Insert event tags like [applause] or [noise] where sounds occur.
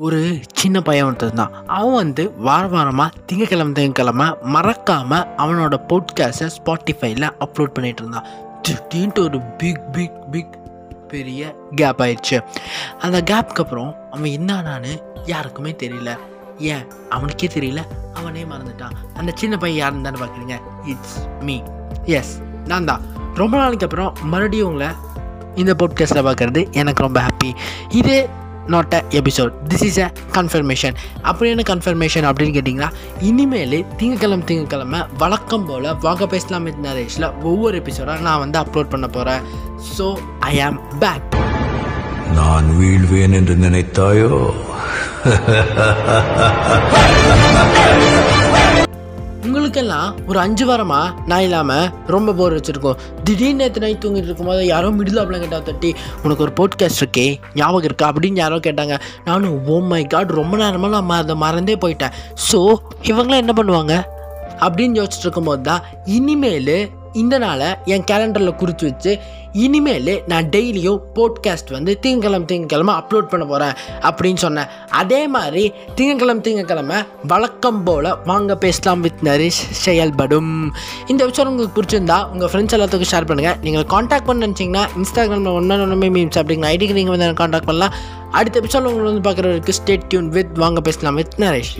ஒரு சின்ன பையன் ஒருத்தன் அவன் வந்து வார வாரமாக திங்கக்கிழமை திங்கக்கிழமை மறக்காமல் அவனோட போட்காஸ்ட்டை ஸ்பாட்டிஃபைல அப்லோட் பண்ணிகிட்டு இருந்தான். திடீர்னு ஒரு பிக் பிக் பிக் பெரிய கேப் ஆயிடுச்சு. அந்த கேப்புக்கு அப்புறம் அவன் என்னானான்னு யாருக்குமே தெரியல. ஏன்? அவனுக்கே தெரியல. அவனே மறந்துட்டான். அந்த சின்ன பையன் யாருன்னு தானே பார்க்குறீங்க இட்ஸ் மீ எஸ் நான் தான். ரொம்ப நாளைக்கு அப்புறம் மறுபடியும் உங்களை இந்த பாட்காஸ்ட்டில் பார்க்குறது எனக்கு ரொம்ப ஹாப்பி இதே not a episode this is a confirmation அப்படி என்ன கன்ஃபர்மேஷன் அப்படின்னு கேட்டிங்கன்னா இனிமேல் திங்கக்கிழமை திங்கக்கிழமை வழக்கம் போல் வாங்க பேசலாம் நரேஷில் ஒவ்வொரு எபிசோடாக நான் வந்து அப்லோட் பண்ண போகிறேன் ஸோ ஐ ஆம் பேக் நான் வீழ்வேன் என்று நினைத்தாயோ? [laughs] உங்களுக்கெல்லாம் ஒரு அஞ்சு வாரமாக நான் இல்லாமல் ரொம்ப போர் வச்சுருக்கோம் திடீர்னு நேற்று நைட் தூங்கிட்டு இருக்கும்போது யாரோ மிடில் அப்படிலாம் கேட்டா தட்டி உனக்கு ஒரு போட்காஸ்ட் இருக்கே ஞாபகம் இருக்கா? அப்படின்னு யாரோ கேட்டாங்க. நானும் ஓ மை காட் ரொம்ப நேரமாக நான் அதை மறந்தே போயிட்டேன். ஸோ இவங்களாம் என்ன பண்ணுவாங்க? அப்படின்னு யோசிச்சுட்டு இருக்கும்போது தான் இனிமேல் இந்த நாளை என் கேலண்டரில் குறித்து வச்சு இனிமேல் நான் டெய்லியும் போட்காஸ்ட் வந்து திங்கக்கிழமை திங்கக்கிழமை அப்லோட் பண்ண போகிறேன் அப்படின்னு சொன்னேன். அதே மாதிரி திங்கக்கிழமை திங்கக்கிழமை வழக்கம் போல் வாங்க பேசலாம் வித் நரிஷ் செயல்படும். இந்த விஷயம் உங்களுக்கு பிடிச்சிருந்தா உங்கள் ஃப்ரெண்ட்ஸ் எல்லாத்துக்கும் ஷேர் பண்ணுங்கள் நீங்கள் காண்டாக்ட் பண்ண நினச்சிங்கன்னா இன்ஸ்டாகிராமில் ஒன்று ஒன்றுமே மீம்ஸ் அப்படிங்கிற ஐடிக்கு நீங்கள் வந்து காண்டாக்ட் பண்ணலாம். அடுத்த எபிசோட் உங்களை வந்து பார்க்குறவருக்கு ஸ்டேட் டியூன் வித் வாங்க பேசலாம் வித் நரேஷ்.